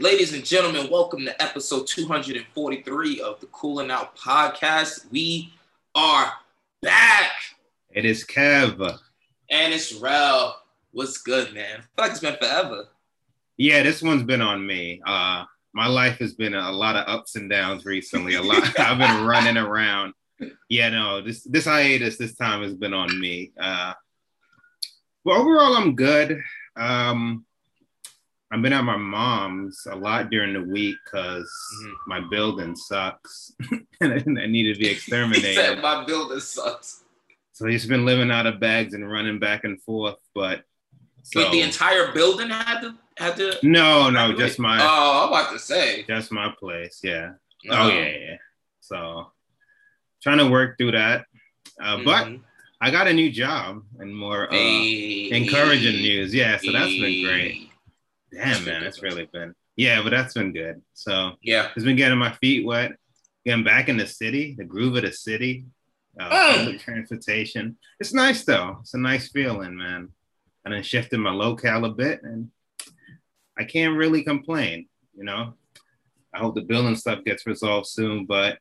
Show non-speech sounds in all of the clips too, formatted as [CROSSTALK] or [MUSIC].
Ladies and gentlemen, welcome to episode 243 of the Cooling Out Podcast. We are back. It is Kev. And it's Rel. What's good, man? I feel like it's been forever. Yeah, this one's been on me. Uh, my life has been a, lot of ups and downs recently. A lot. [LAUGHS] I've been running around. Yeah, no, this this hiatus this time has been on me. Uh, well, overall, I'm good. Um, I've been at my mom's a lot during the week because mm-hmm. my building sucks [LAUGHS] and I need to be [LAUGHS] exterminated. said, my building sucks. So he's been living out of bags and running back and forth. But so, Wait, the entire building had to had to. No, no, just my. Oh, I'm about to say. Just my place. Yeah. Oh, oh yeah, yeah. So trying to work through that, uh, mm-hmm. but I got a new job and more uh, hey. encouraging news. Yeah, so that's been great. Damn, man, it's really been. Yeah, but that's been good. So yeah, it's been getting my feet wet, getting back in the city, the groove of the city, uh, oh. public transportation. It's nice though. It's a nice feeling, man. And then shifted my locale a bit, and I can't really complain. You know, I hope the building stuff gets resolved soon, but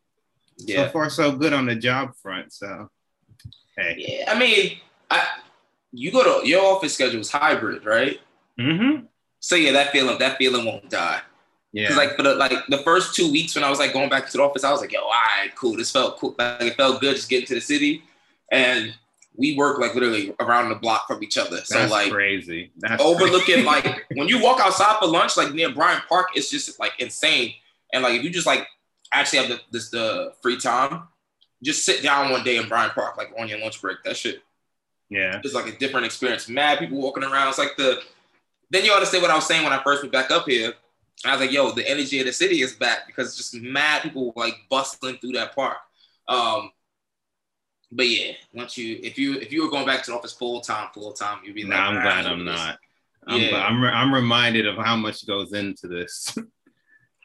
yeah. so far so good on the job front. So hey, yeah, I mean, I you go to your office schedule is hybrid, right? Mm-hmm. So yeah, that feeling, that feeling won't die. Yeah. Cause like for the like the first two weeks when I was like going back to the office, I was like, yo, all right, cool. This felt cool. Like it felt good just getting to the city. And we work like literally around the block from each other. So That's like crazy. That's overlooking crazy. like when you walk outside for lunch, like near Bryant Park, it's just like insane. And like if you just like actually have the this the free time, just sit down one day in Bryant Park, like on your lunch break. That shit. Yeah. It's like a different experience. Mad people walking around. It's like the then you understand what I was saying when I first went back up here. I was like, yo, the energy of the city is back because it's just mad people like bustling through that park. Um, but yeah, once you if you if you were going back to the office full time, full time, you'd be like, nah, I'm glad I'm not. I'm, yeah. I'm, I'm reminded of how much goes into this. [LAUGHS]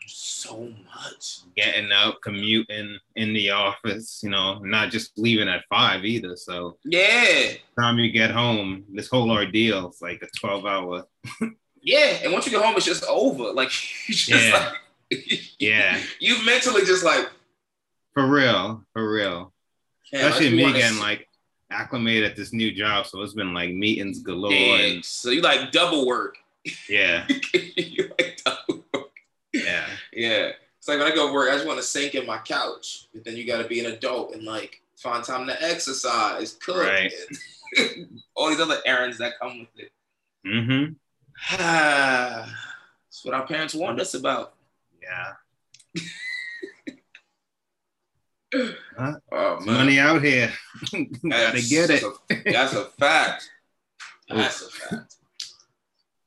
so much. Getting up, commuting in the office, you know, not just leaving at five either. So yeah, time you get home, this whole ordeal is like a 12 hour. yeah, and once you get home, it's just over. Like [LAUGHS] just yeah. like [LAUGHS] yeah, you mentally just like for real, for real. Especially me getting like acclimated at this new job, so it's been like meetings galore. And, so you like double work. Yeah. [LAUGHS] you like double yeah. It's like when I go to work, I just want to sink in my couch. But then you got to be an adult and like find time to exercise, cook, right. [LAUGHS] all these other errands that come with it. Mm-hmm. [SIGHS] That's what our parents warned us about. Yeah. [SIGHS] huh? oh, money out here. [LAUGHS] Gotta get it. A, that's a fact. [LAUGHS] That's a fact.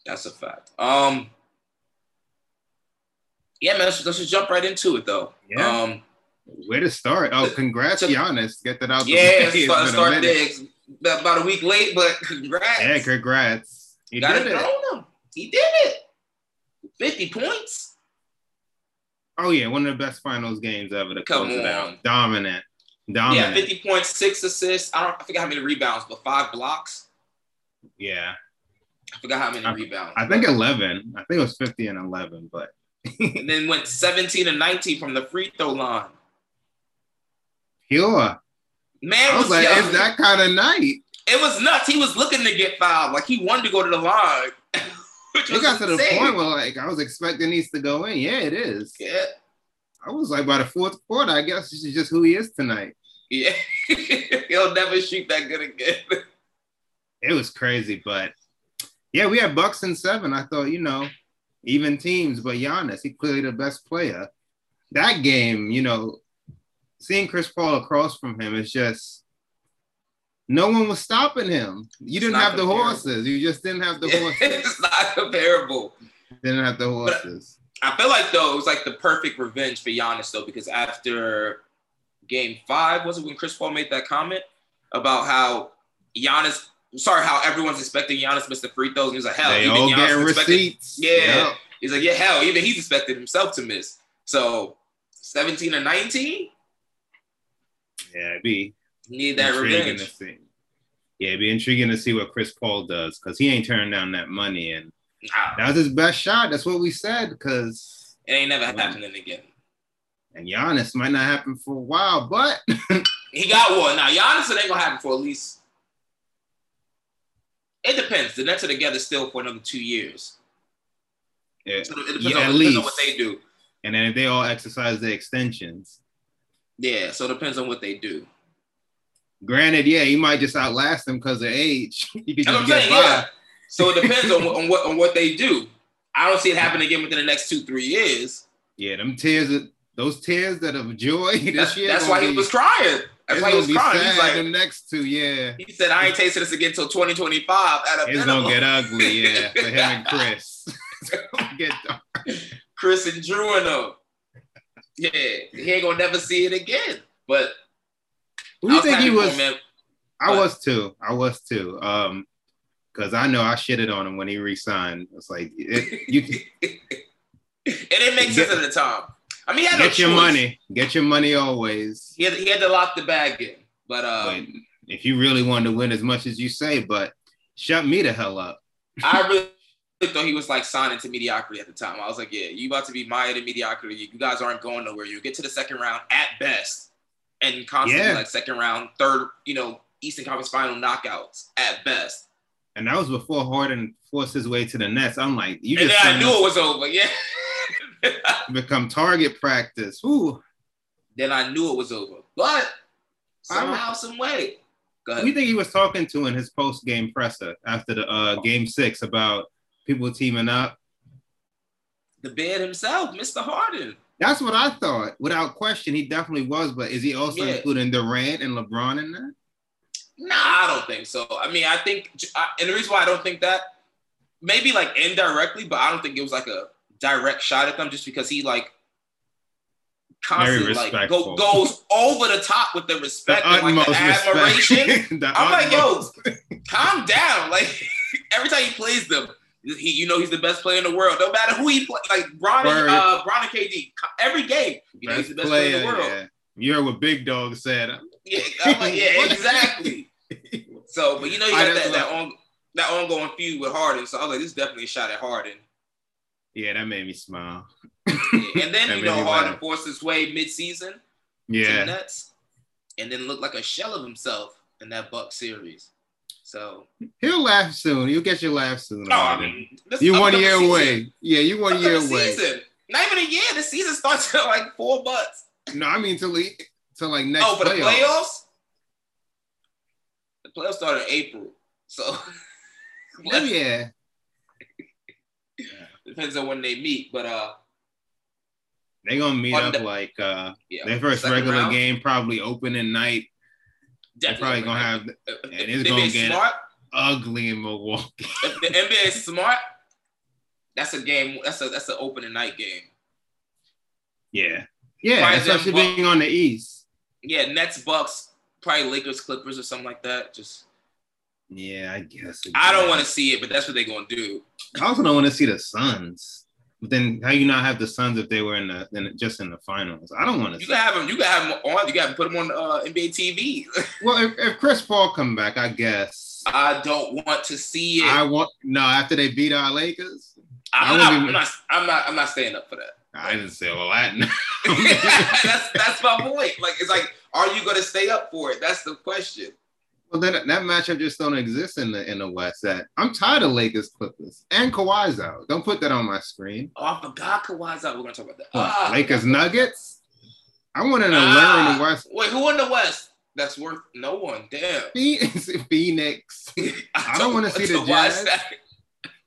That's a fact. Um, yeah, man, let's, let's just jump right into it though. Yeah. Um, Where to start? Oh, congrats, Giannis. Get that out. Yeah, [LAUGHS] the start, start there. About a week late, but congrats. Yeah, congrats. He Got did it. Him. He did it. 50 points. Oh, yeah, one of the best finals games ever to Come close on. it out. Dominant. Dominant. Yeah, 50 points, six assists. I don't I forget how many rebounds, but five blocks. Yeah. I forgot how many I- rebounds. I think 11. I think it was 50 and 11, but then went 17 and 19 from the free throw line. pure. Man I was was, like, yo, it's that kind of night. it was nuts. He was looking to get fouled. Like he wanted to go to the line. [LAUGHS] Which It got to the point where like I was expecting these to go in. Yeah, it is. Yeah. I was like by the fourth quarter, I guess this is just who he is tonight. Yeah. [LAUGHS] He'll never shoot that good again. [LAUGHS] It was crazy, but yeah, we had Bucks in seven. I thought, you know, even teams, but Giannis, he clearly the best player. That game, you know, seeing Chris Paul across from him is just no one was stopping him. You didn't have the horses. You just didn't have the [LAUGHS] horses. it's not comparable. didn't have the horses. I feel like though it was like the perfect revenge for Giannis though because after game five was it when Chris Paul made that comment about how Giannis sorry how everyone's expecting Giannis to miss the free throws he was like hell they even all Giannis expected- receipts. Yeah. Yep. he's like yeah hell even he's expected himself to miss so 17 and 19 Yeah, it'd be need that intriguing revenge to see. Yeah, it'd be intriguing to see what Chris Paul does because he ain't turning down that money, and nah, that was his best shot. That's what we said. Because it ain't never happening again and Giannis might not happen for a while, but [LAUGHS] he got one now Giannis it ain't gonna happen for at least it depends the Nets are together still for another two years yeah, So it depends, Yeah, on, at it depends on least. what they do. and then if they all exercise their extensions, Yeah, so it depends on what they do. granted, yeah, he might just outlast them because of age. [LAUGHS] he could just I'm get saying. by. Yeah. So it depends on, what- [LAUGHS] on what on what they do. I don't see it happening again within the next two three years. Yeah, them tears, those tears that of joy [LAUGHS] this That's, year. that's why he was crying. That's it's why he was crying. He's like, them next two, yeah. he said, "I ain't tasting this again until 2025." At a It's minimum. gonna get ugly, yeah, for him and [LAUGHS] Chris. [LAUGHS] get dark. Chris and Jrue and them. Yeah, he ain't gonna never see it again. But Who do you I think he was? I was too. I was too. Um, because I know I shitted on him when he resigned. It's like it, you [LAUGHS] it didn't make sense at the time. I mean, he had no get your choice. money, get your money always. He had, he had to lock the bag in. But uh, But if you really wanted to win as much as you say, but shut me the hell up. [LAUGHS] I really thought he was like signing to mediocrity at the time. I was like, yeah, you about to be mired in mediocrity. You guys aren't going nowhere. You get to the second round at best, and constantly Yeah. like second round, third, you know, Eastern Conference Final knockouts at best. And that was before Harden forced his way to the Nets. I'm like, you and just then I knew us it was over. Yeah. [LAUGHS] [LAUGHS] become target practice. Ooh, then I knew it was over. But somehow, some way. Go who do ahead. you think he was talking to in his post game presser after the uh, game six about people teaming up? The Beard himself, Mr. Harden. That's what I thought. Without question, he definitely was. But is he also Yeah. including Durant and LeBron in that? Nah, I don't think so. I mean, I think, and the reason why I don't think that, maybe like indirectly, but I don't think it was like a direct shot at them just because he like constantly like go, goes over the top with the The respect and like the admiration. [LAUGHS] The I'm like, yo, calm down. Like [LAUGHS] every time he plays them, he, you know he's the best player in the world. No matter who he play, like Bron, and, uh, Bron and KD, every game, you know he's the best player, in the world. yeah. You heard what Big Dog said. Yeah, I'm like, yeah, [LAUGHS] exactly. So, but you know, you got that, that, on, that ongoing feud with Harden. So I was like, this is definitely a shot at Harden. Yeah, that made me smile. Yeah. And then, [LAUGHS] you know, Harden forced his way mid-season the Yeah, nuts. and then looked like a shell of himself in that Buck series. So, he'll laugh soon. You'll get your laugh soon. no, I mean, this you one year season- away. Yeah, you one year away. Season. Not even a year. The season starts [LAUGHS] at like four months. No, I mean till le- till like next. oh, but for the playoffs? The playoffs start in April. So, [LAUGHS] Oh, yeah, depends on when they meet. But, uh, they gonna meet up the- like uh yeah. their first regular round, game, probably opening night. They're probably gonna have if, and it's gonna get- smart, ugly in Milwaukee. if the [LAUGHS] NBA is smart, that's a game. That's a that's an opening night game. Yeah, yeah, Probably especially being on the East. Yeah, Nets, Bucks, probably Lakers, Clippers, or something like that. Just Yeah, I guess. I don't want to see it, but that's what they're gonna do. I also don't want to see the Suns. But then how you not have the Suns if they were in the in, just in the finals? I don't want to. You see. can have them. You can have them on. You got to put them on uh, NBA TV. [LAUGHS] Well, if, if Chris Paul come back, I guess I don't want to see it. I want no after they beat our Lakers. I'm, I not, wouldn't I'm not. I'm not. I'm not staying up for that. I didn't say all that. [LAUGHS] [LAUGHS] that's that's my point. Like it's like, are you gonna stay up for it? That's the question. Well, then that matchup just don't exist in the in the West. That I'm tired of Lakers Clippers and Kawhi's out. Don't put that on my screen. Oh, I forgot Kawhi's out. We're gonna talk about that. Ah, Lakers Nuggets. I want to know ah. learn the West. Wait, who in the West? That's worth no one. Damn. [LAUGHS] Phoenix. Phoenix. [LAUGHS] I don't wanna see the want Jazz. that.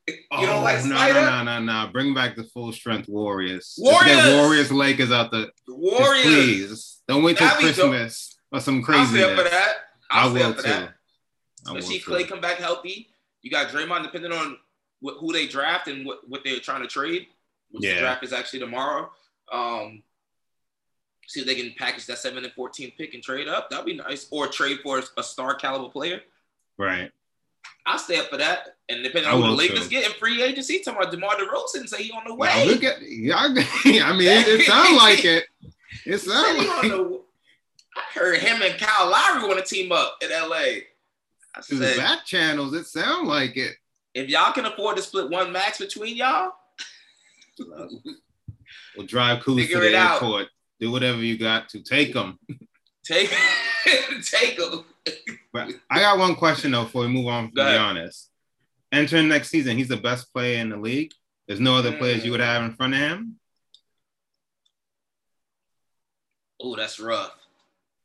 You don't like Oh, no, Snyder? no, no, no, no. Bring back the full strength Warriors. Warriors! Warriors Lakers out the The just Warriors. please. Don't wait till That'd. Christmas or some crazy. up for that. I'll I stay will up for too. that. I Especially if too. Klay come back healthy. You got Draymond, depending on wh- who they draft and what, what they're trying to trade. Which Yeah. the draft is actually tomorrow. Um, see if they can package that seven and fourteen pick and trade up. That'd be nice. Or trade for a star caliber player. Right. I'll stay up for that. And depending on who the Lakers get in free agency, talking about DeMar DeRozan, say he on the way. Now look at yeah, [LAUGHS] I mean it, it sounds [LAUGHS] like it. It sounds like I heard him and Kyle Lowry want to team up in LA. I through said, back channels, it sounds like it. if y'all can afford to split one max between y'all, We'll drive Kuz to the it out. airport. Do whatever you got to take them. take [LAUGHS] take them. But I got one question though before we move on from ahead. Giannis. Entering next season, he's the best player in the league. There's no other players you would mm. have in front of him. Oh, that's rough.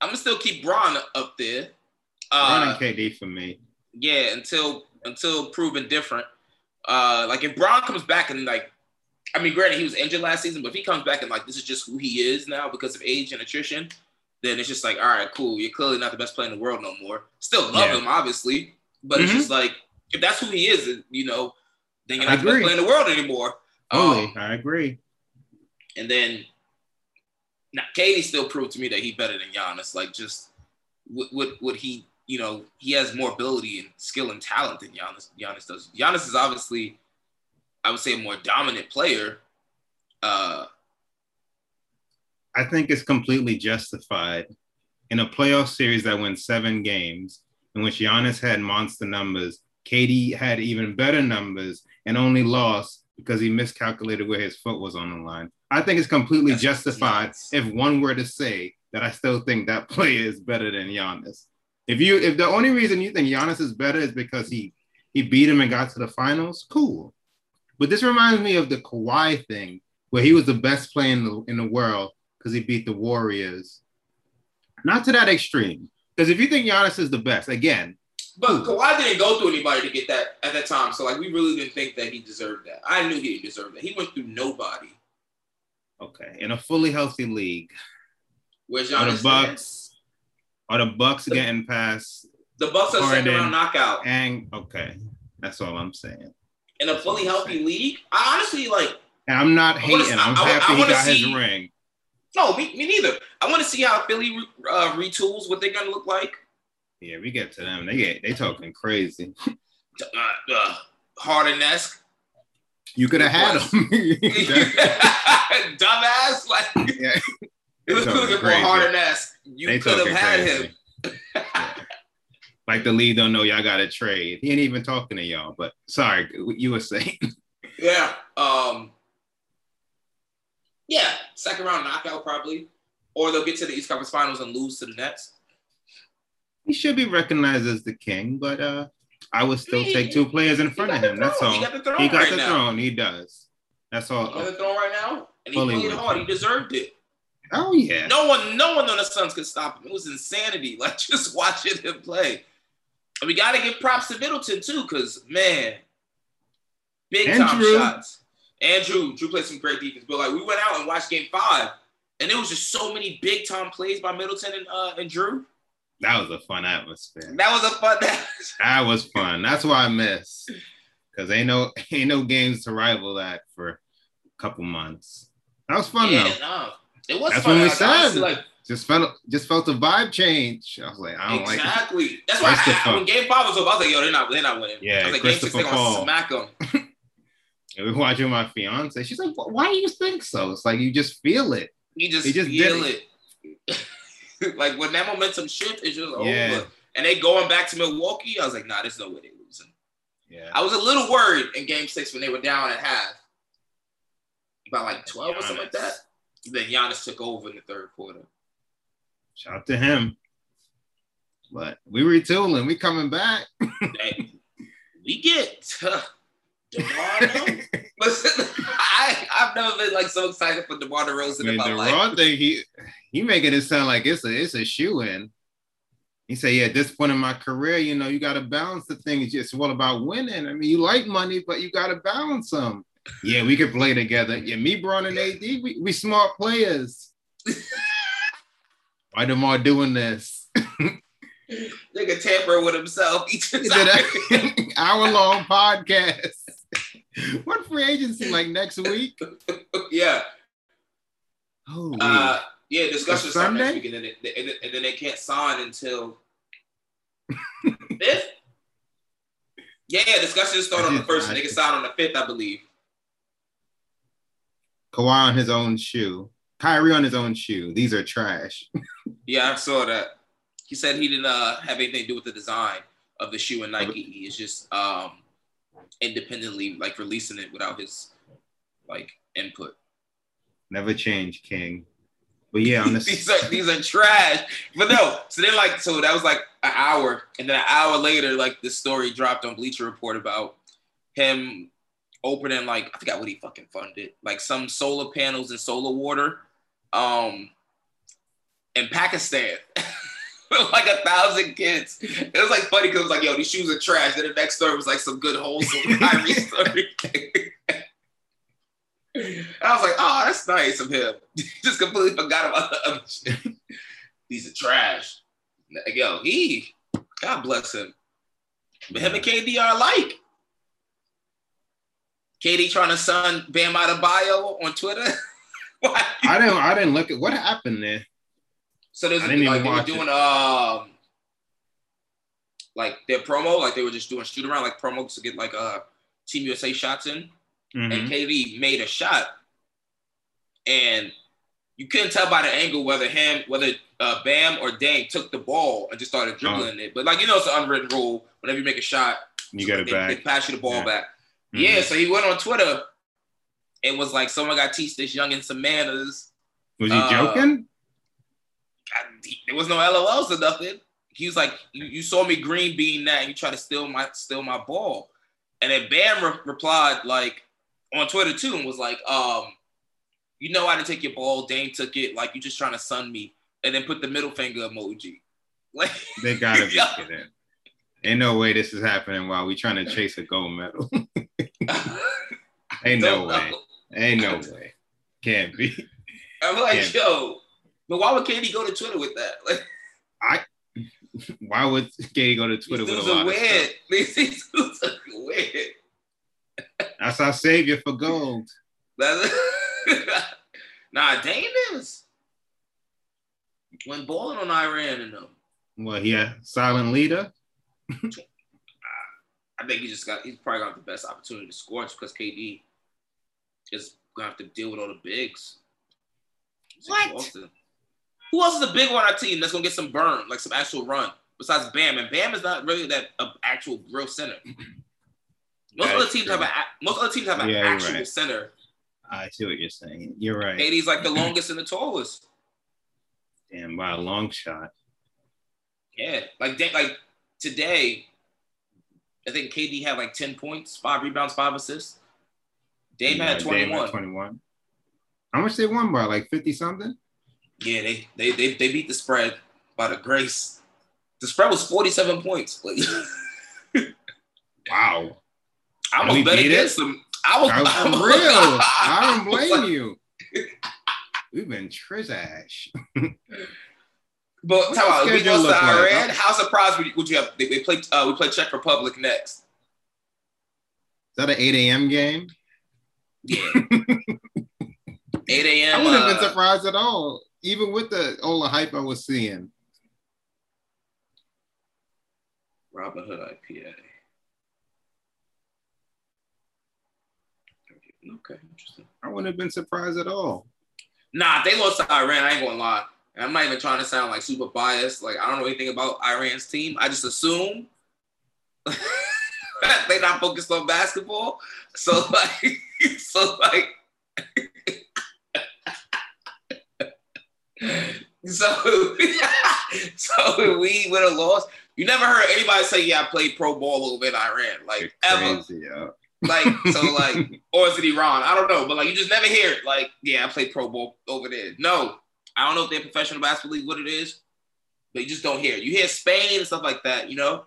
I'm gonna still keep Bron up there. Uh, KD for me. yeah, until until proven different. Uh, like if Bron comes back and like, I mean, granted he was injured last season, but if he comes back and like this is just who he is now because of age and attrition, then it's just like, all right, cool. You're clearly not the best player in the world no more. Still love Yeah. him, obviously, but it's Mhm. just like if that's who he is, you know, then you're not the best player in the world anymore. Totally, Um, I agree. and then now KD still proved to me that he's better than Giannis. Like just what what what he you know he has more ability and skill and talent than Giannis. Giannis does. Giannis is obviously, I would say, a more dominant player. Uh, I think it's completely justified in a playoff series that went seven games, in which Giannis had monster numbers. KD had even better numbers and only lost because he miscalculated where his foot was on the line. I think it's completely That's justified if one were to say that I still think that [LAUGHS] player is better than Giannis. If you if the only reason you think Giannis is better is because he he beat him and got to the finals, cool. But this reminds me of the Kawhi thing, where he was the best player in the in the world because he beat the Warriors. Not to that extreme. Because if you think Giannis is the best, again, but Kawhi didn't go through anybody to get that at that time. So like we really didn't think that he deserved that. I knew he didn't deserve that. He went through nobody. Okay, in a fully healthy league, Where's are the Bucks, are the Bucks getting past The Bucks are second Harden. round knockout and okay, that's all I'm saying. in a fully healthy league. I honestly like. And I'm not I wanna- hating. I'm I- happy I he got his ring. No, me, me neither. I want to see how Philly uh, retools what they're gonna look like. Yeah, we get to them. They get they talking crazy. [LAUGHS] Uh, uh, Harden esque, You could have had him. [LAUGHS] [LAUGHS] dumbass. Like yeah, it was looking for crazy. Harden esque. You could have had crazy. him. like the lead don't know y'all got to trade. He ain't even talking to y'all. But sorry, you were saying. [LAUGHS] Yeah. Um. Yeah, second round knockout probably, or they'll get to the East Conference Finals and lose to the Nets. he should be recognized as the king, but uh, I would still take two players in front of him. That's all. He got the throne He got right the now. throne. He does. That's all. He got the throne right now, and he played hard. He deserved it. Oh yeah. No one, no one on the Suns could stop him. It was insanity. [LAUGHS] Like just watching him play. And we got to give props to Middleton too, because man, big And time shots. Andrew, Jrue, Jrue played some great defense. But like we went out and watched Game Five, and there was just so many big time plays by Middleton and uh, and Jrue. That was a fun atmosphere. That was a fun. [LAUGHS] That was fun. That's why I miss. Cause ain't no ain't no games to rival that for a couple months. That was fun yeah, though. no, it was That's fun. what we said. Like Just felt just felt the vibe change. I was like, I don't like. exactly. That's why I, Christopher. when Game Five was over, I was like, yo, they're not, they're not winning. Yeah, I was like, Game Six, they're gonna smack them. [LAUGHS] [LAUGHS] And we watching my fiance. She's like, "Why do you think so?" It's like you just feel it. You just, you just feel did it. [LAUGHS] like when that momentum shift, it's just Yeah. over. and they going back to Milwaukee, I was like, nah, there's no way they losing. Yeah. I was a little worried in game six when they were down at half. About like 12 or something like that. Then Giannis took over in the third quarter. Shout out to him. But we retooling. We coming back. Hey, we get uh, DeMar. now. Listen, I, I've never been like so excited for DeMar DeRozan I mean, in my the life. thing, he he making it sound like it's a it's a shoe in. He said, "Yeah, at this point in my career, you know, you got to balance the thing. It's just all about winning. I mean, you like money, but you got to balance them. Yeah, we could play together. Yeah, me, Bron, and AD, we, we smart players. [LAUGHS] Why all doing this? Nigga tamper with himself. He just He did an [LAUGHS] hour long podcast. [LAUGHS] what free agency like next week? [LAUGHS] yeah. Oh, Uh, yeah, discussions start next week, and then, they, and, then, and then they can't sign until fifth. Yeah, [LAUGHS] yeah, discussions start on the first, and they can sign on the fifth, I believe. Kawhi on his own shoe. Kyrie on his own shoe. These are trash. Yeah, I saw that. He said he didn't uh, have anything to do with the design of the shoe and Nike. It's just um, independently like releasing it without his like input. Never change, King. But yeah, on these are these are trash. But no, so then like so that was like an hour, and then an hour later, like the story dropped on Bleacher Report about him opening like I forgot what he fucking funded, like some solar panels and solar water, um, in Pakistan. [LAUGHS] [LAUGHS] like a thousand kids. It was like funny because it was like, yo, these shoes are trash. Then the next story was like some good wholesome Kyrie [LAUGHS] story. [LAUGHS] I was like, oh, that's nice of him. Just completely forgot about the other shit. These are trash. Like, Yo, he, God bless him. But him and KD are alike. KD trying to sun Bam out of bio on Twitter. I didn't I didn't look at what happened there. So there's like they were it. doing um like their promo, like they were just doing shoot around like promos to get like uh Team USA shots in. Mhm. and KD made a shot, and you couldn't tell by the angle whether him, whether uh, Bam or Dame took the ball and just started dribbling it. But like you know, it's an unwritten rule. Whenever you make a shot, You got it they, back. they pass you the ball Yeah. back. Mhm. Yeah, so he went on Twitter and was like, "Someone got teach this youngin some manners." Was he uh, joking? I- there was no LOLs or nothing. He was like, "You, you saw me green bean that, and you try to steal my steal my ball." And then Bam re- replied like on Twitter too, and was like, "Um, you know I didn't take your ball. Dame took it. Like you just trying to sun me." And then put the middle finger emoji. [LAUGHS] Like They gotta [LAUGHS] be kidding. Ain't no way this is happening while we trying to chase a gold medal. [LAUGHS] Ain't no Don't way. Ain't no way. Can't be. I'm like, yo, but why would KD go to Twitter with that? [LAUGHS] Like, I Why would KD go to Twitter with a dudes are lot of weird. stuff? [LAUGHS] These dudes are weird. That's our savior for gold. [LAUGHS] Nah, Dame is when balling on Iran and them. Well, yeah, silent leader. I think he just got he's probably got the best opportunity to score just because KD is gonna have to deal with all the bigs. It's What? exhausting. Who else is a big one on our team that's gonna get some burn, like some actual run, besides Bam? And Bam is not really that uh, actual real center. [CLEARS THROAT] Most other teams true. have a most other teams have an Yeah, actual right. center. I see what you're saying. You're right. KD's like the [CLEARS THROAT] longest and the tallest. Damn, by a long shot. Yeah, like like today, I think KD had like ten points, five rebounds, five assists. Dame Yeah, had twenty Dame had one. 21. How much they won by? Like 50 something? Yeah, they, they they they beat the spread by the grace. The spread was forty seven points. [LAUGHS] Wow. I And we almost bet beat it? against them. I was I was real. [LAUGHS] I don't blame like- you. We've been trash. [LAUGHS] But the about we lost to like? Iran. How surprised would you, would you have? They, they play uh, we played Czech Republic next. Is that an 8 a.m. game? Yeah, eight a.m. I wouldn't have uh, been surprised at all, even with the all the hype I was seeing. Robin Hood IPA. Okay, interesting. I wouldn't have been surprised at all. Nah, if they lost to Iran. I ain't gonna lie. and I'm not even trying to sound like super biased. Like I don't know anything about Iran's team. I just assume [LAUGHS] they're not focused on basketball. So like, [LAUGHS] so like, so [LAUGHS] so we would have lost. You never heard anybody say, "Yeah, I played pro ball over in Iran," like ever. yo. Like [LAUGHS] so, like, or is it Iran? I don't know, but like, you just never hear it. Like, yeah, I played pro ball over there. No, I don't know if they're professional basketball league, what it is, but you just don't hear it. You hear Spain and stuff like that. You know,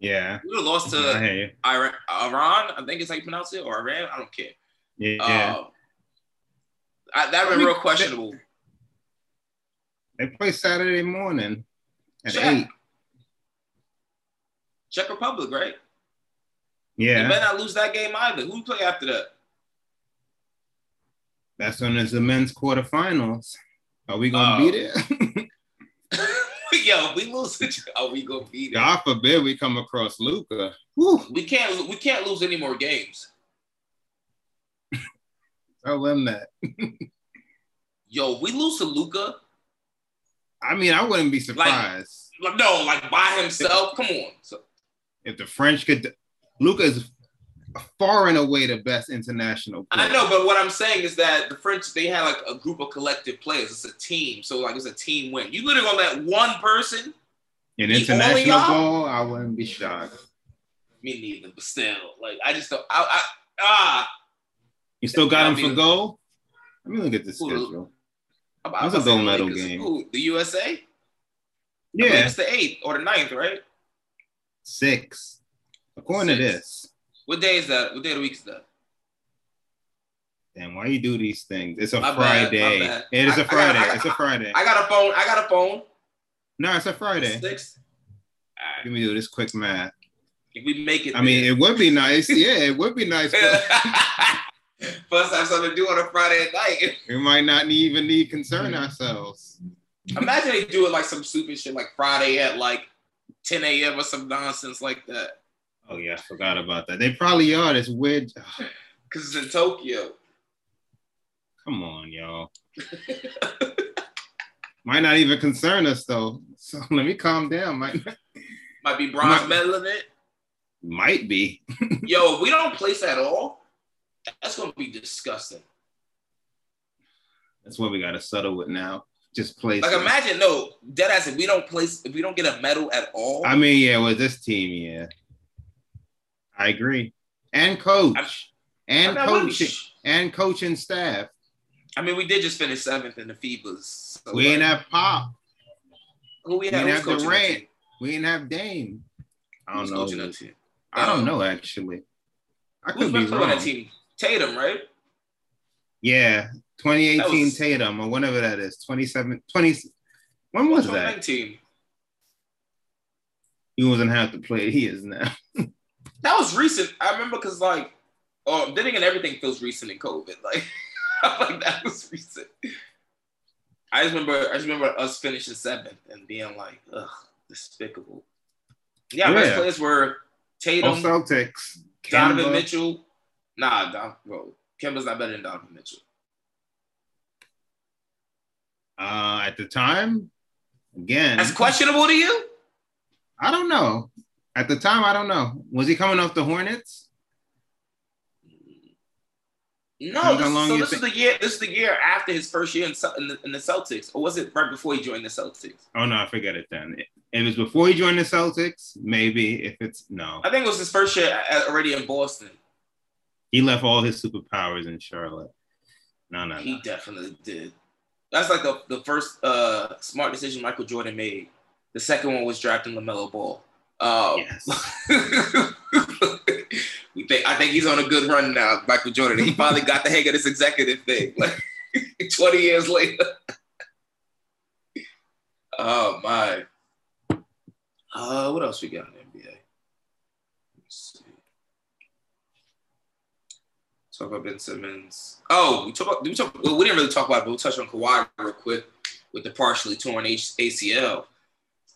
Yeah. we would have lost to. Iran. Iran, I think it's how you pronounce it, or Iran. I don't care. Yeah. yeah. Um, I, that been real questionable. they play Saturday morning at Check. eight. Czech Republic, right? Yeah. They better not lose that game either. Who play after that? That's when it's the men's quarterfinals. Are we gonna Oh. beat it? Oh. [LAUGHS] [LAUGHS] Yo, we lose. it, Are we gonna beat it? God forbid we come across Luka. We can't. We can't lose any more games. Tell them that. Yo, we lose to Luka. I mean, I wouldn't be surprised Like, no, like by himself. Come on. So, if the French could. Luka is far and away the best international player. I know, but what I'm saying is that the French they had like a group of collective players. It's a team, so like it's a team win. You literally gonna let one person. an international ball, I wouldn't be shocked. Me neither, but still, like I just don't. I, I ah. You still got him for goal? Let me look at the schedule. That's a gold medal game. The USA? Yeah, it's the eighth or the ninth, right? six. According to this. What day is that? What day of the week is that? Damn, why you do these things? It's a My Friday. bad. It is I- a I got- Friday. I got- it's a Friday. I got a phone. I got a phone. no, it's a Friday. Six. Let me do this quick math. If we make it, I mean, it would be nice. Yeah, it would be nice. [LAUGHS] [LAUGHS] Plus, have something to do on a Friday night. we might not even need concern ourselves. Imagine they do it like some stupid shit, like Friday at like 10 a.m. or some nonsense like that. Oh yeah, I forgot about that. They probably are. This weird. [SIGHS] Because it's in Tokyo. Come on, y'all. [LAUGHS] might not even concern us though. So [LAUGHS] let me calm down. Might Might be bronze Might- medal in it. might be. Yo, if we don't place at all, that's gonna be disgusting. That's what we got to settle with now. Just place. Like it. imagine, no, dead ass. If we don't place, if we don't get a medal at all, I mean, yeah, with this team, yeah, I agree. And coach, I'm- and I mean, I wouldn't coaching, and coaching staff. I mean, we did just finish seventh in the FIBAs. So We ain't have Pop. who we We ain't have coaching that Durant. We ain't have Dame. I don't Who's know. I don't Um, know actually. I Who's could be wrong. That? Tatum, right? Yeah, 2018 was- Tatum or whatever that is. 27, 20. When was that? 2019. He wasn't have to play. He is now. [LAUGHS] That was recent. I remember because like, oh, then again, everything feels recent in COVID. Like, [LAUGHS] like that was recent. I just remember, I just remember us finishing seventh and being like, ugh, despicable. Yeah, best Yeah. players were Oh, Tatum, Celtics. Donovan Kemba. Mitchell. Nah, Don, bro, Kemba's not better than Donovan Mitchell. Uh, at the time, again, That's questionable to you? I don't know. At the time, I don't know. Was he coming off the Hornets? No, this, so this is the year. This is the year after his first year in, in, the, in the Celtics, or was it right before he joined the Celtics? Oh no, I forget it then. If it was before he joined the Celtics, maybe. If it's no, I think it was his first year already in Boston. He left all his superpowers in Charlotte. No, no, He no. definitely did. That's like the, the first uh, smart decision Michael Jordan made. The second one was drafting LaMelo Ball. Um, Yes. [LAUGHS] we think I think he's on a good run now, Michael Jordan. He finally got the hang of this executive thing. [LAUGHS] Like [LAUGHS] 20 years later. oh my. Uh, what else we got in the NBA? Let's see. Talk about Ben Simmons. Oh, we talk about, did we, talk, well, we didn't really talk about it, but we'll touch on Kawhi real quick with the partially torn H- ACL.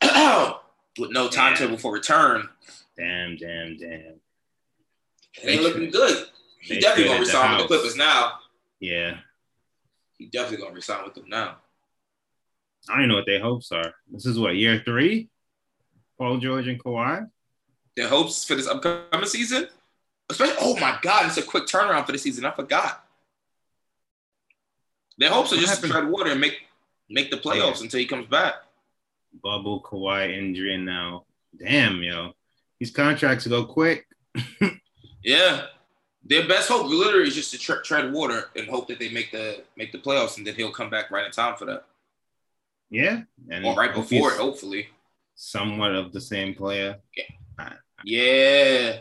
[CLEARS THROAT] with no timetable for return. Damn, damn, damn. It ain't looking good. He They definitely gonna resign with the. Clippers now. Yeah. He definitely gonna resign with them now. I don't know what their hopes are. This is what year three. Paul George and Kawhi. Their hopes for this upcoming season, especially. Oh my God, it's a quick turnaround for the season. I forgot. Their hopes are What just happened? to tread water and make make the playoffs Yeah. until he comes back. Bubble, Kawhi injury, and now, damn, yo, these contracts go quick. [LAUGHS] Yeah, their best hope literally is just to tre- tread water and hope that they make the make the playoffs, and then he'll come back right in time for that, Yeah, and or right before it, hopefully. Somewhat of the same player. Yeah. Yeah.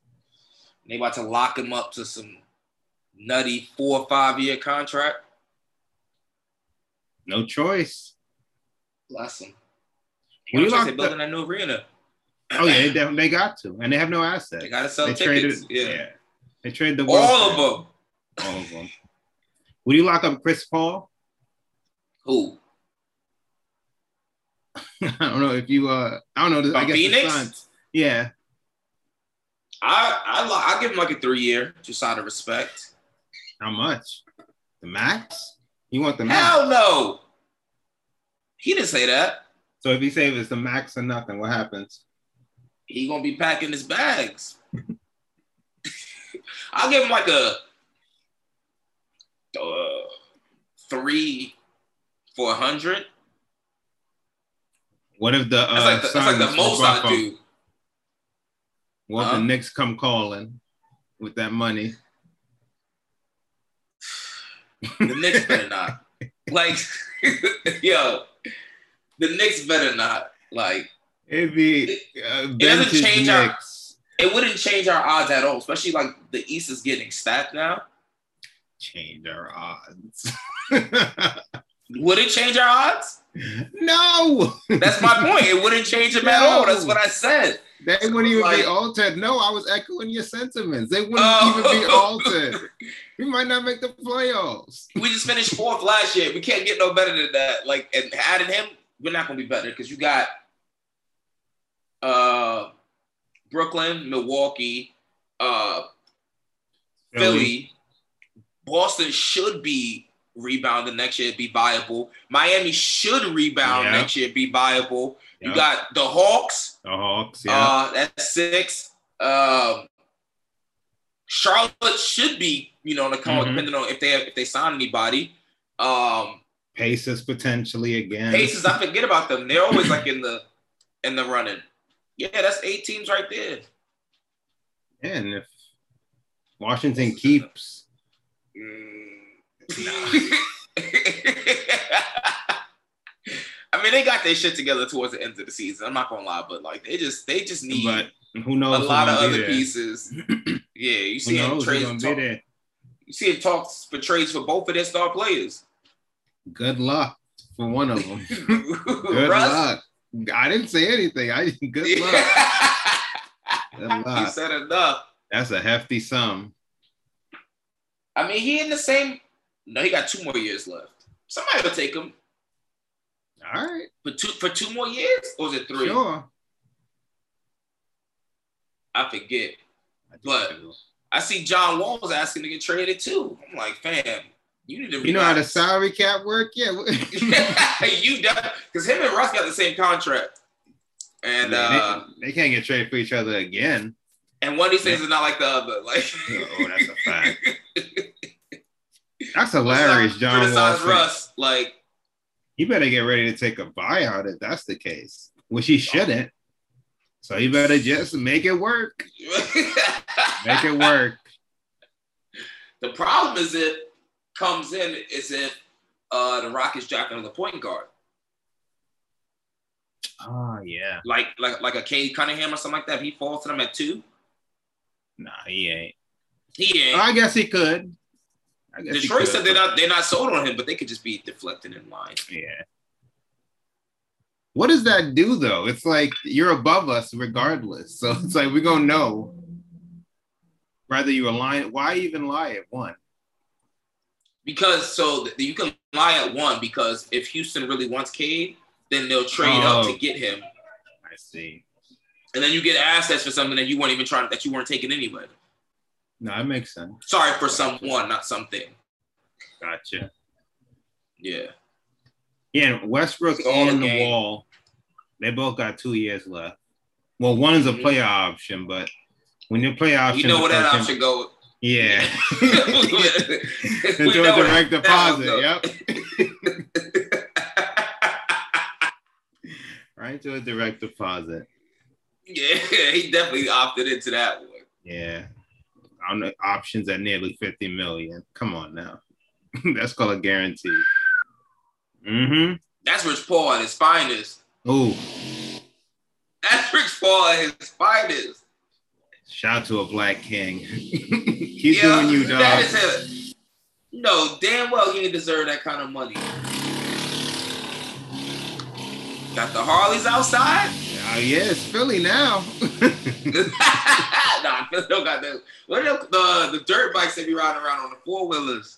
They about to lock him up to some nutty four or five year contract. No choice. Bless him. When You you know, lock they're building that new arena. Oh yeah, they, they got to, and they have no assets. They gotta sell They tickets, Traded, yeah. they trade the All of them. All of them. Would you lock up Chris Paul? Who? [LAUGHS] I don't know if you. uh I don't know. I From guess the Suns. Yeah. I I I give him like a three year, just out of respect. How much? The max? You want the max? Hell no. He didn't say that. So if he say it's the max or nothing, what happens? He gonna be packing his bags. [LAUGHS] I'll give him like a uh, three for a hundred. What if the uh, That's like the, that's like the most I do. What if Huh? the Knicks come calling with that money? The Knicks better not. [LAUGHS] Like, [LAUGHS] yo, the Knicks better not. Like, It'd be uh, doesn't vintage change our- it wouldn't change our odds at all. Especially like the East is getting stacked now. Change our odds. [LAUGHS] Would it change our odds? no, That's my point. It wouldn't change them at all. That's what I said. They wouldn't even be altered. No, I was echoing your sentiments. They wouldn't Oh. even be [LAUGHS] altered. We might not make the playoffs. We just finished fourth last year. We can't get no better than that. Like, and adding him, we're not gonna be better because you got uh Brooklyn, Milwaukee, uh Philly. Boston should be rebounding next year, be viable. Miami should rebound Yeah. next year, be viable. You got the Hawks, the Hawks. Yeah, uh, that's six. Um, Charlotte should be, you know, on the come Mhm. depending on if they if they sign anybody. Um, Pacers potentially again. Pacers, I forget about them. They're always like in the [CLEARS THROAT] in the running. Yeah, that's eight teams right there. And if Washington keeps, Mm. [LAUGHS] [LAUGHS] I mean, they got their shit together towards the end of the season. I'm not gonna lie, but like they just they just need but who a knows? who's lot of other there. pieces. [CLEARS THROAT] yeah, you see him trades talk, you see him talks for trades for both of their star players. Good luck for one of them. [LAUGHS] Good Russ, luck. I didn't say anything. I good luck. [LAUGHS] Good he luck. said enough. That's a hefty sum. I mean, he in the same. No, he got two more years left. Somebody will take him All right, for two for two more years, or is it three? sure. I forget. I But-. I see John Wall was asking to get traded too. I'm like, fam, you need to. You know how the salary cap work? Yeah. [LAUGHS] [LAUGHS] you done because him and Russ got the same contract, and they, uh, they can't get traded for each other again. and one of these things is not like the other. Like, [LAUGHS] Oh, that's a fact. That's hilarious, John. Criticize. Russ, like, He better get ready to take a buyout if that's the case, which he shouldn't. So he better just make it work. [LAUGHS] Make it work. the problem is it comes in is if uh, the Rockets on the point guard, Oh yeah. like like like a Cade Cunningham or something like that. If he falls to them at two, Nah, he ain't. he ain't. I guess he could. I guess he Detroit said they're not they're not sold on him, but they could just be deflecting in line. Yeah. What does that do though? It's like you're above us regardless. So [LAUGHS] it's like we're gonna know Rather you align. Why even lie at one? Because so you can lie at one because if Houston really wants Cade, then they'll trade up Oh. to get him, I see. and then you get assets for something that you weren't even trying that you weren't taking anyway. No, that makes sense. Sorry for someone, not something. Gotcha. Yeah. Yeah, and Westbrook It's and the. Wall, they both got two years left. Well, one is a Mhm. player option, but when your player option, you know where that option goes. [LAUGHS] [LAUGHS] Yeah. Into a direct deposit. Yep. [LAUGHS] right to a direct deposit. Yeah, he definitely opted into that one. Yeah. On the options at nearly 50 million. Come on now. [LAUGHS] That's called a guarantee. Mm-hmm. That's Rich Paul at his finest. Ooh. That's Rich Paul at his finest. Shout to a black king. [LAUGHS] He's Yeah, doing you, dog. That is him. No, damn well he didn't deserve that kind of money. Got the Harleys outside? Oh, yeah, it's Philly now. [LAUGHS] [LAUGHS] nah, Philly don't got that. What are the, the the dirt bikes they be riding around on the four wheelers?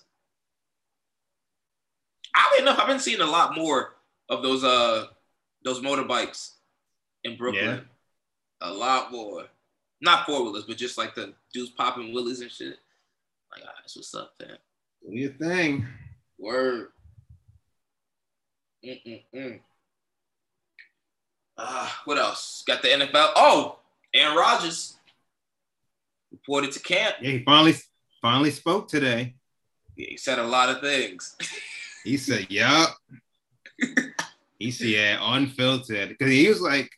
Oddly enough, I've been seeing a lot more of those uh those motorbikes in Brooklyn. Yeah. A lot more. Not four wheelers, but just like the dudes popping wheelies and shit. Like, ah, that's what's up, man. Do your thing. Word. Mm-mm-mm. Ah, what else? Got the NFL. Oh, Aaron Rodgers reported to camp. Yeah, he finally finally spoke today. Yeah, he said a lot of things. [LAUGHS] He said, "Yup." he said, "Yeah, unfiltered." Because he was like,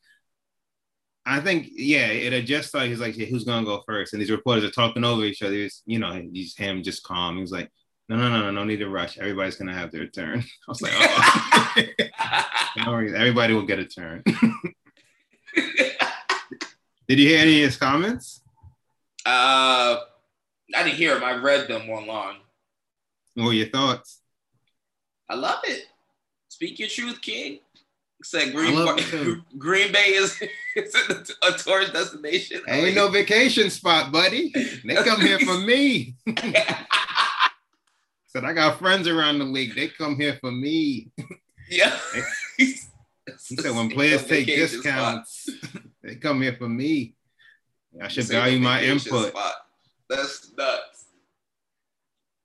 I think, yeah, it had just started. He's like, yeah, "Who's gonna go first? And these reporters are talking over each other. It's, you know, he's him just calm. He's like, "No, no, no, no, no need to rush. Everybody's gonna have their turn." [LAUGHS] I was like, "Oh, [LAUGHS] no worries. everybody will get a turn." [LAUGHS] Did you hear any of his comments? uh, I didn't hear them. I read them online. What were your thoughts? I love it. Speak your truth, King. Said Green. Green Bay is, is a tourist destination. Ain't no vacation spot, buddy. They come here for me. Said I got friends around the league. They come here for me. Yeah. [LAUGHS] He said when players take discounts, [LAUGHS] they come here for me. I should value my input. spot. That's nuts.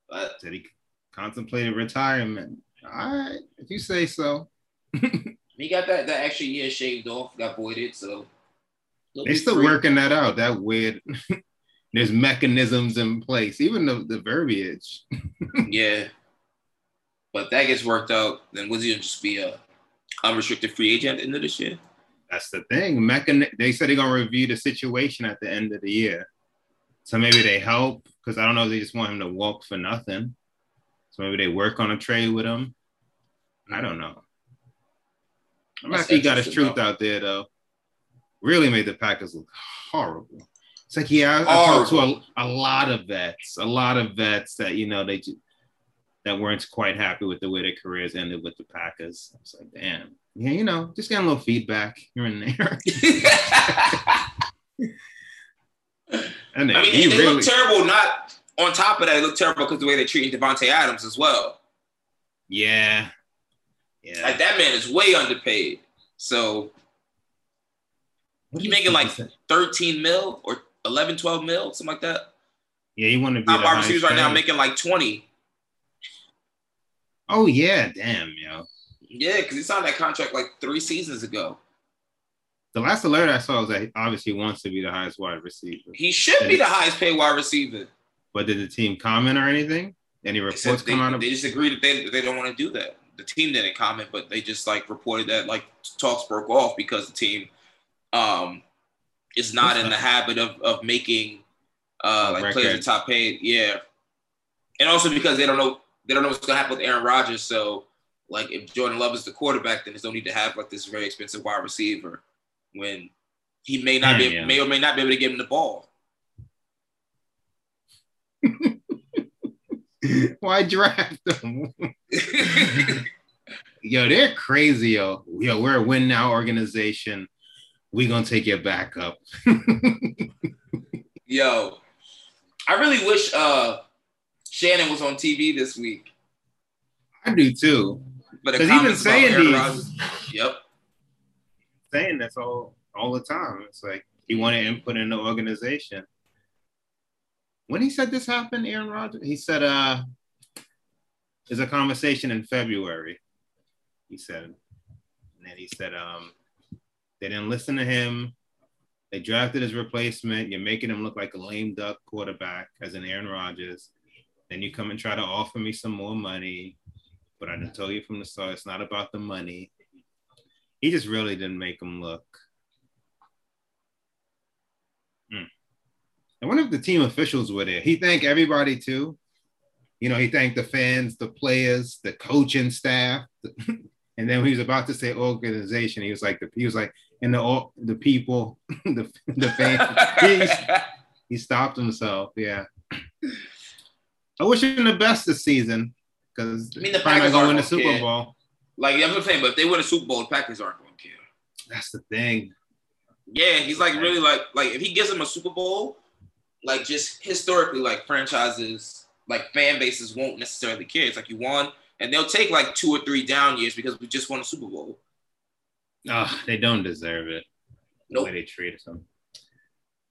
But Said he contemplated retirement. All right, if you say so. [LAUGHS] he got that that extra year shaved off, got voided, so They be still free. working that out. That weird. There's mechanisms in place, even the, the verbiage. [LAUGHS] Yeah. But if that gets worked out, then was he just be a unrestricted free agent at the end of this year? That's the thing. Mechan- they said they're gonna review the situation at the end of the year. So maybe they help because I don't know if they just want him to walk for nothing. So maybe they work on a trade with him. I don't know. I'm happy he got his truth though. out there though. Really made the Packers look horrible. It's like yeah, I, I talked to a, a lot of vets, a lot of vets that you know they that weren't quite happy with the way their careers ended with the Packers. I was like, damn, yeah, you know, just getting a little feedback here and there. [LAUGHS] [LAUGHS] I mean, he they really, look terrible. Not on top of that, they look terrible because the way they're treating Davante Adams as well. yeah, yeah. Like that man is way underpaid. So What he did making like 13 mil or 11, 12 mil, something like that. yeah, he wanted to be Top wide receivers right now making like 20. Oh yeah, damn, yo. Yeah, because he signed that contract like three seasons ago. The last alert I saw was that he obviously wants to be the highest wide receiver. He should be the highest paid wide receiver. But did the team comment or anything? Any reports they, come out of they just agreed that they, they don't want to do that. The team didn't comment, but they just like reported that like talks broke off because the team um is not in the habit of of making uh like players Record. the top paid. Yeah. And also because they don't know they don't know what's gonna happen with Aaron Rodgers. So like if Jordan Love is the quarterback, then there's no need to have like this very expensive wide receiver when he may not be yeah. may or may not be able to give him the ball. [LAUGHS] Why draft them? [LAUGHS] yo, they're crazy, yo. Yo, we're a win now organization. We gonna take your backup. [LAUGHS] Yo, I really wish uh Shannon was on TV this week. I do too. But the 'Cause he been saying these. Rodgers, yep. Saying that's all all the time. It's like he wanted input in the organization. When he said this happened, Aaron Rodgers, he said, uh, there's a conversation in February. He said, and then he said, um, they didn't listen to him. They drafted his replacement. You're making him look like a lame duck quarterback as an Aaron Rodgers. Then you come and try to offer me some more money. But I told you from the start, it's not about the money. He just really didn't make him look. Hmm. I wonder if the team officials were there. He thanked everybody too. You know, he thanked the fans, the players, the coaching staff. [LAUGHS] And then when he was about to say organization, he was like, the, he was like, and the the people, [LAUGHS] the the fans. He, stopped himself. Yeah. I wish him the best this season because I mean, the Packers going to win the Super. Bowl. like I'm saying. But if they win a Super Bowl, the Packers aren't going to care. That's the thing. Yeah, he's like really like like if he gives them a Super Bowl, like just historically, like franchises, like fan bases won't necessarily care. It's like you won, and they'll take like two or three down years because we just won a Super Bowl. Oh, they don't deserve it. The Nope. way they treated him.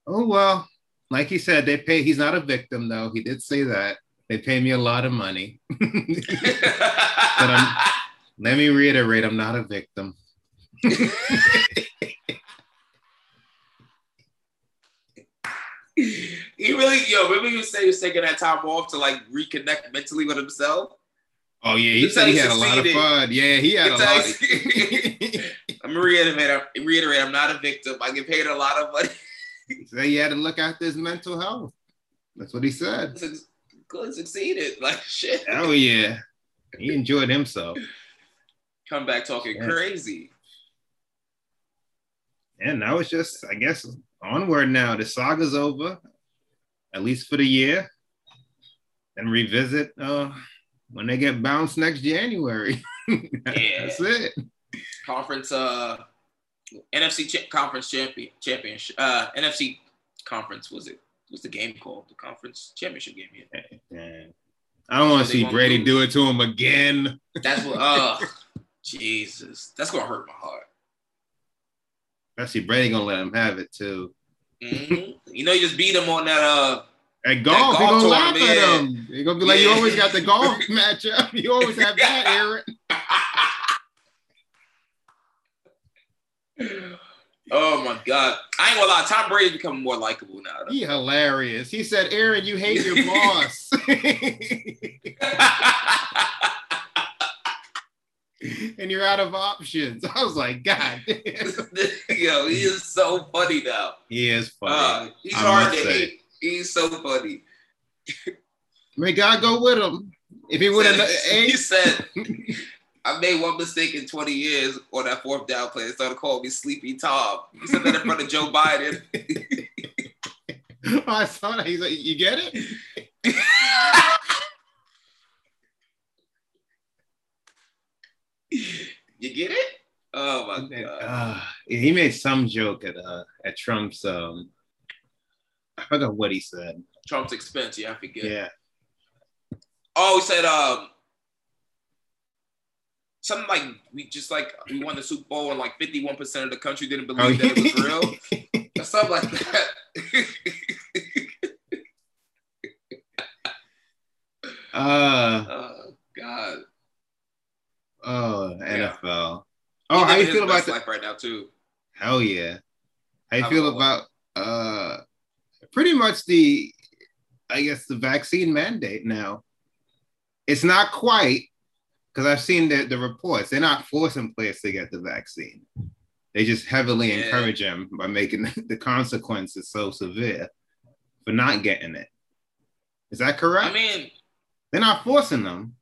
Oh well, like he said, they pay. He's not a victim though. He did say that they pay me a lot of money. [LAUGHS] but I'm, let me reiterate, I'm not a victim. [LAUGHS] he really, yo, remember you say he was taking that time off to like reconnect mentally with himself? Oh yeah, he That's said he had a lot of fun. Yeah, he had a That's lot. Of, [LAUGHS] I'm gonna reiterate, I'm, reiterate, I'm not a victim. I get paid a lot of money. he said he had to look after his mental health. That's what he said. Good, succeeded. [LAUGHS] Like shit. Oh yeah, he enjoyed himself. Come back talking Yeah. crazy. And now it's just, I guess, onward now. The saga's over, at least for the year. And revisit uh, when they get bounced next January. [LAUGHS] That's it. Conference, uh, NFC cha- conference champion, championship, uh, NFC conference was it? What's the game called? The conference championship game. Yeah. Man, I don't want to see Brady lose. do it to him again. [LAUGHS] That's what. Oh, Jesus, that's gonna hurt my heart. Especially Brady gonna let him have it too. Mhm. you know, you just beat him on that. Uh, At golf, he golf gonna laugh at yeah. him. He gonna be like, "You always got the golf [LAUGHS] matchup. You always have that, [LAUGHS] Aaron." oh my God, I ain't gonna lie. Tom Brady's becoming more likable now. though. He hilarious. He said, "Aaron, you hate your boss." [LAUGHS] and you're out of options. I was like, God damn. Yo, he is so funny now. He is funny. Uh, he's I hard to say. hate. He's so funny. May God go with him. If he would have, he said, [LAUGHS] I made one mistake in 20 years on that fourth down play. They started calling me Sleepy Tom. He said that in front of Joe Biden. [LAUGHS] I saw that. He's like, you get it? [LAUGHS] you get it? Oh my god. Uh, he made some joke at uh, at Trump's. Um, I forgot what he said. Trump's expense, yeah, I forget. Yeah, Oh, he said um something like we just like we won the Super Bowl and like 51% of the country didn't believe Oh, that it was real. or something like that. [LAUGHS] uh, oh God. oh, Yeah. NFL. He Oh, how you feel about life right now too? Hell yeah. How you How feel about about uh pretty much the I guess the vaccine mandate now? It's not quite because I've seen the, the reports. They're not forcing players to get the vaccine. They just heavily Yeah. encourage them by making [LAUGHS] the consequences so severe for not getting it. Is that correct? I mean, they're not forcing them.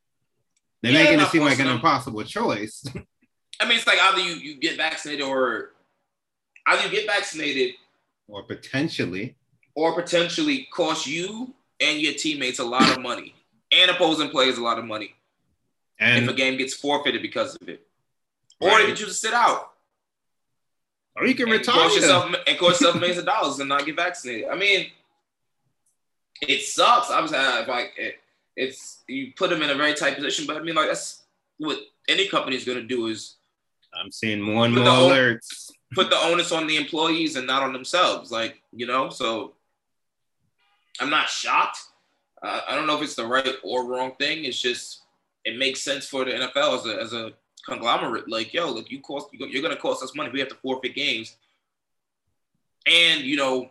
They're Yeah, making they're it seem like an them. impossible choice. [LAUGHS] I mean it's like either you, you get vaccinated or either you get vaccinated or potentially. Or potentially cost you and your teammates a lot of money and opposing players a lot of money And if a game gets forfeited because of it. Or Right. they get you to sit out. or you can retire. cost yourself and cost yourself millions of dollars and not get vaccinated. I mean, it sucks. I was uh, like, it, it's you put them in a very tight position, but I mean, like that's what any company is going to do is I'm seeing more and more alerts. put the onus on the employees and not on themselves. Like you know, so I'm not shocked. Uh, I don't know if it's the right or wrong thing. It's just it makes sense for the NFL as a as a conglomerate. Like yo, look, you cost you're going to cost us money. We have to forfeit games, and you know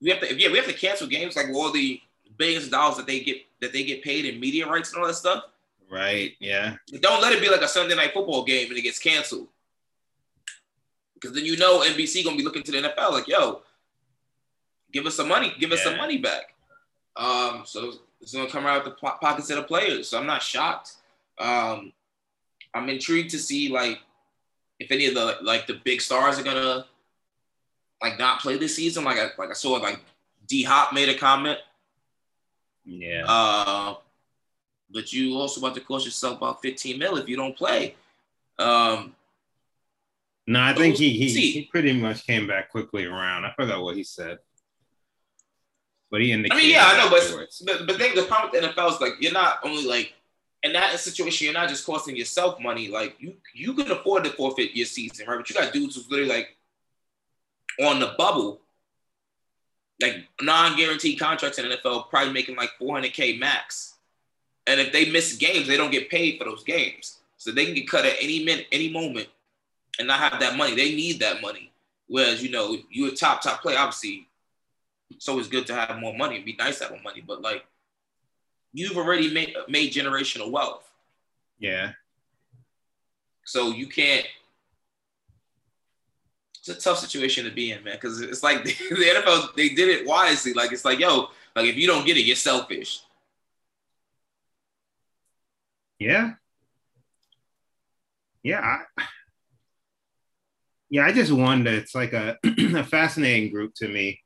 we have to yeah we have to cancel games like all the billions of dollars that they get that they get paid in media rights and all that stuff. Right. Yeah. Don't let it be like a Sunday night football game and it gets canceled. Because then you know NBC gonna be looking to the NFL like, yo, give us some money, give us some money back. Um, so it's gonna come out of the po- pockets of the players. So I'm not shocked. Um, I'm intrigued to see like if any of the like the big stars are gonna like not play this season. Like I like I saw like D Hop made a comment. Yeah. Uh, but you also about to cost yourself about 15 mil if you don't play. Um, no, I think he, he he pretty much came back quickly around. I forgot what he said, but he I mean, yeah, I know, but afterwards. but, but think the problem with the NFL is like you're not only like in that situation, you're not just costing yourself money. Like you you can afford to forfeit your season, right? But you got dudes who's literally like on the bubble, like non-guaranteed contracts in the NFL, probably making like 400k max. And if they miss games, they don't get paid for those games, so they can get cut at any minute, any moment, and not have that money. They need that money. Whereas you know you're a top top player, obviously it's always good to have more money. It'd be nice to have more money, but like you've already made made generational wealth, yeah, so you can't. It's a tough situation to be in, man, because it's like [LAUGHS] the NFL they did it wisely. Like it's like, yo, like if you don't get it, you're selfish. yeah, yeah. I, yeah, I just wonder. It's like a, [CLEARS THROAT] a fascinating group to me,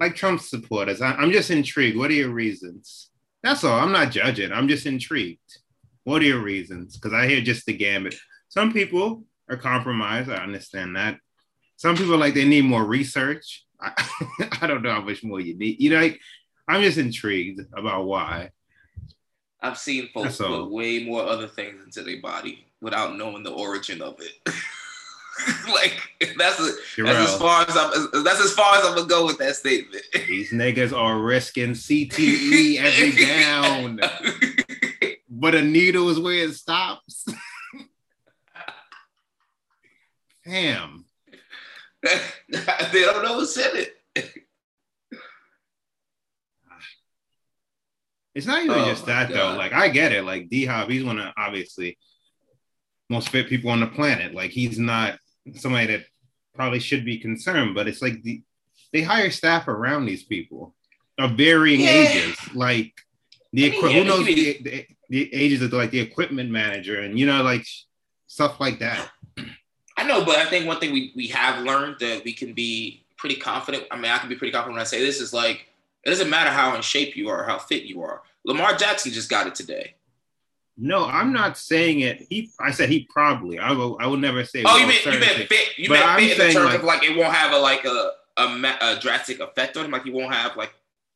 like Trump supporters. I, I'm just intrigued. What are your reasons? That's all. I'm not judging. I'm just intrigued. What are your reasons? Because I hear just the gambit. Some people are compromised. I understand that. Some people like they need more research. [LAUGHS] I, I don't know how much more you need. You know, like, I'm just intrigued about why. I've seen folks put way more other things into their body without knowing the origin of it. [LAUGHS] [LAUGHS] like that's, a, that's as far as I'm. That's as far as I'm gonna go with that statement. These niggas are risking CTE [LAUGHS] every down, but a needle is where it stops. [LAUGHS] Damn. they don't know who said it. It's not even Oh just that though. Like I get it. Like D Hop, he's one of obviously most fit people on the planet. Like he's not somebody that probably should be concerned, but it's like the they hire staff around these people of varying Yeah. ages. Like the I mean, equi- yeah, who knows the, the, the ages of like the equipment manager and you know like stuff like that. I know, but I think one thing we, we have learned that we can be pretty confident. I mean, I can be pretty confident when I say this is like it doesn't matter how in shape you are, how fit you are. Lamar Jackson just got it today. No, I'm not saying it. He, I said he probably. I will. I will never say. Oh, you meant you meant fit. You But meant fit in the terms like- of like it won't have a like a a, a drastic effect on him. Like he won't have like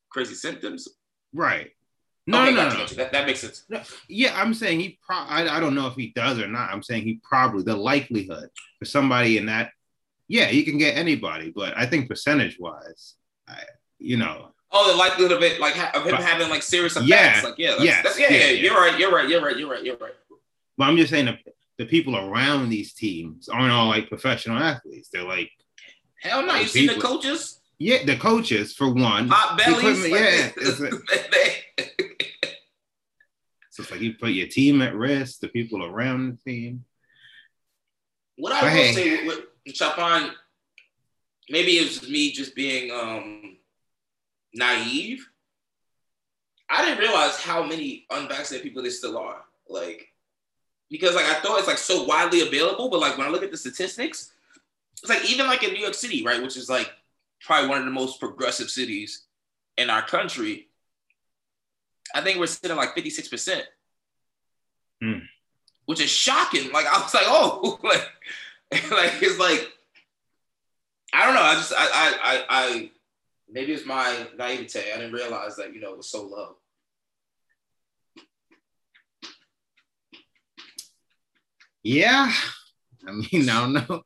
crazy symptoms. right? No, Okay, no, no, gotcha, no. gotcha. That, that makes sense. No, yeah, I'm saying he. Pro- I, I don't know if he does or not. I'm saying he probably the likelihood for somebody in that. Yeah, you can get anybody, but I think percentage wise, I, you know, Oh, the likelihood of it, like of him But- having like serious effects. Yeah, Like yeah, that's, yes, that's, yeah, yeah, yeah, yeah. You're right. You're right. You're right. You're right. You're right. but I'm just saying the, the people around these teams aren't all like professional athletes. They're like, Hell no. You Oh, see the coaches, yeah, the coaches for one. hot bellies. like, yeah, [LAUGHS] it's like- [LAUGHS] So it's like you put your team at risk, the people around the team. What I But will hey. say with, with Chapon, maybe it was me just being um naive. I didn't realize how many unvaccinated people there still are. Like, because like I thought it's like so widely available, but like when I look at the statistics, it's like even like in New York City, right, which is like probably one of the most progressive cities in our country. I think we're sitting at like 56%. Hmm. Which is shocking. Like I was like, oh, [LAUGHS] like, [LAUGHS] like it's like I don't know. I just I I I, I maybe it's my naivete. I didn't realize that, you know, it was so low. Yeah. I mean, I don't know.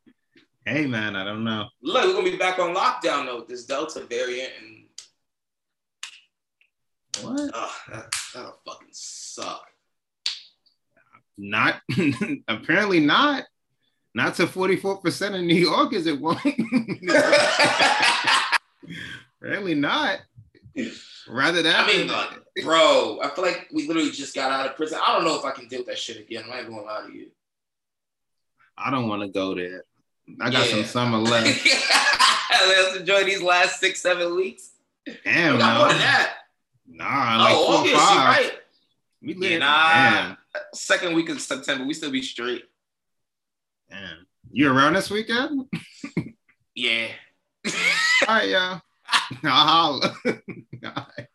Hey man, I don't know. Look, we're gonna be back on lockdown though with this Delta variant and What? oh, that, that'll fucking suck. Not [LAUGHS] apparently not. Not to 44% in New York, is it won't? Apparently not. Rather that. I mean, like, bro, I feel like we literally just got out of prison. I don't know if I can deal with that shit again. I'm not gonna lie to you. I don't want to go there. I got some summer [LAUGHS] left. Let's enjoy these last six, seven weeks. Damn, we got more than that. Nah, like oh, four or August, you five. right. We Yeah, nah. Damn, Second week of September, we still be straight. damn. You around this weekend? [LAUGHS] Yeah. All right, y'all. I'll holla. [LAUGHS] All right.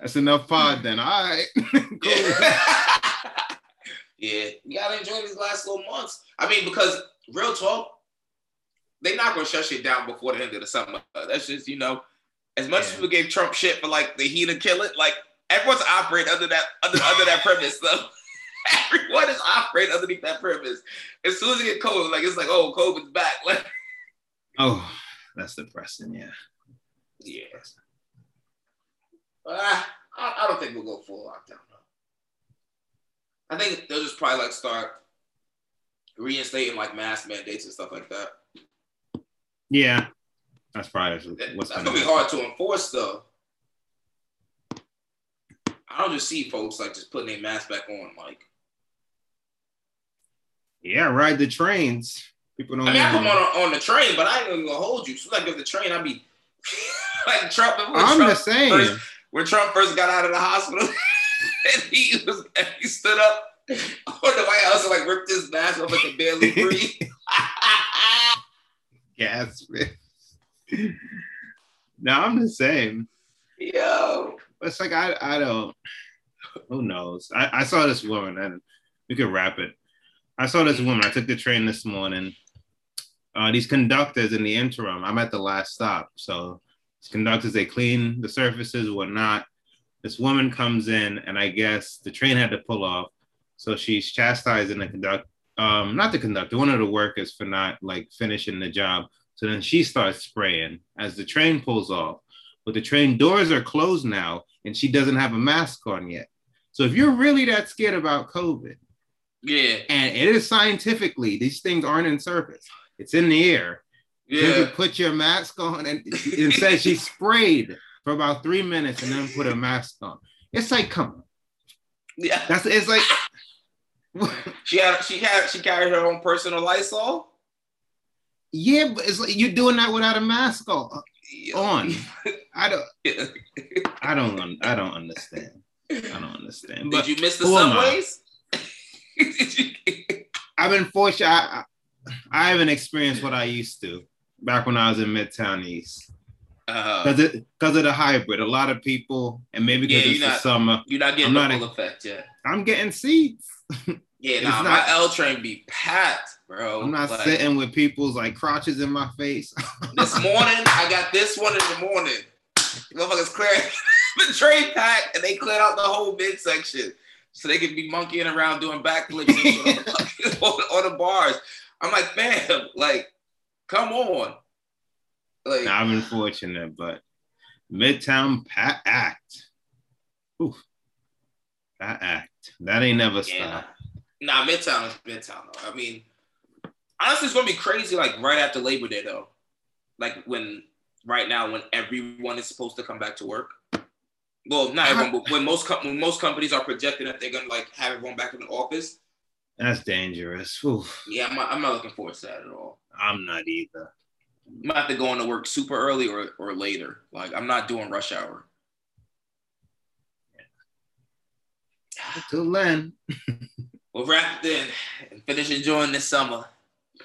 That's enough pod then. All right. [LAUGHS] cool. yeah, You gotta enjoy these last little months. I mean, because real talk, they're not gonna shut shit down before the end of the summer. That's just you know, as much as Yeah. people gave Trump shit for like the heat and kill it, like everyone's operating under that under under that premise. though. [LAUGHS] everyone is operating underneath that premise. As soon as it get cold, like it's like, oh, COVID's back. Like, Oh, that's depressing. Yeah. Yeah. Uh, I, I don't think we'll go full lockdown. though. I think they'll just probably like start reinstating like mask mandates and stuff like that. Yeah. That's probably what's That's gonna be hard to enforce though. I don't just see folks like just putting their mask back on. Like, Yeah, ride the trains. People don't. I mean, I them on on the train, but I ain't even gonna hold you. So like, if the train, I'd be like Trump. I'm Trump just saying. First, when Trump first got out of the hospital, [LAUGHS] and he was and he stood up [LAUGHS] on the White House and like ripped his mask off like a barely [LAUGHS] breathe. Yes. no, I'm the same. Yo, It's like I I don't. Who knows? I, I saw this woman, and we could wrap it. I saw this woman. I took the train this morning. Uh, these conductors in the interim. I'm at the last stop, so conductors they clean the surfaces, whatnot. This woman comes in, and I guess the train had to pull off, so she's chastising the conductor. Um, not the conductor, one of the workers for not like finishing the job. So then she starts spraying as the train pulls off but the train doors are closed now and she doesn't have a mask on yet. So if you're really that scared about COVID, yeah, and it is scientifically, these things aren't in surface, it's in the air. You yeah. can put your mask on and it says she sprayed for about three minutes and then put a mask on. It's like, come on. Yeah. That's it's like She had she had she carried her own personal Lysol. yeah, but it's like you're doing that without a mask on. on. I don't [LAUGHS] I don't I don't understand. I don't understand. But Did you miss the subways? I've been fortunate. I, I, I haven't experienced what I used to back when I was in Midtown East Uh, because because of the hybrid. A lot of people, and maybe because Yeah, it's you're the summer, you're not getting I'm the full effect yet. I'm getting seats. [LAUGHS] Yeah, nah, not- my L train be packed, bro. I'm not Like, sitting with people's like crotches in my face. [LAUGHS] This morning, I got this one in the morning. Motherfuckers cleared [LAUGHS] the train pack and they cleared out the whole midsection so they could be monkeying around doing backflips on, on the bars. I'm like, fam, like, come on. Like, Now, I've been fortunate, but Midtown Pat Act. Oof. That act. That ain't never yeah, stopped. nah, Midtown is Midtown though. I mean, honestly, it's gonna be crazy. Like right after Labor Day though, like when right now when everyone is supposed to come back to work. Well, not everyone, but when most com- when most companies are projecting that they're gonna like have everyone back in the office. That's dangerous. Oof. Yeah, I'm not, I'm not looking forward to that at all. I'm not either. I'm gonna have to go into work super early or or later. Like I'm not doing rush hour. Till then, [LAUGHS] We'll wrap it in and finish enjoying this summer.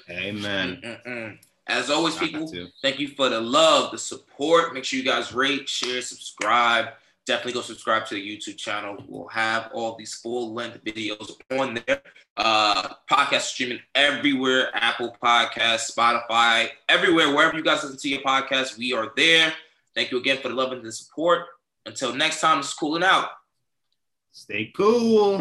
amen. Mm-mm. As always, people, thank you for the love, the support. Make sure you guys rate, share, subscribe. Definitely go subscribe to the YouTube channel. We'll have all these full length videos on there. Uh, podcast streaming everywhere Apple Podcasts, Spotify, everywhere, wherever you guys listen to your podcast, we are there. Thank you again for the love and the support. Until next time, it's is cooling out. Stay cool.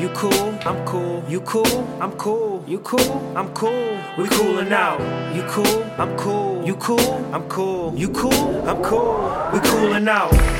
You cool, I'm cool. You cool, I'm cool. You cool, I'm cool. We coolin' out. You cool, I'm cool. You cool, I'm cool. You cool, I'm cool. We coolin' out.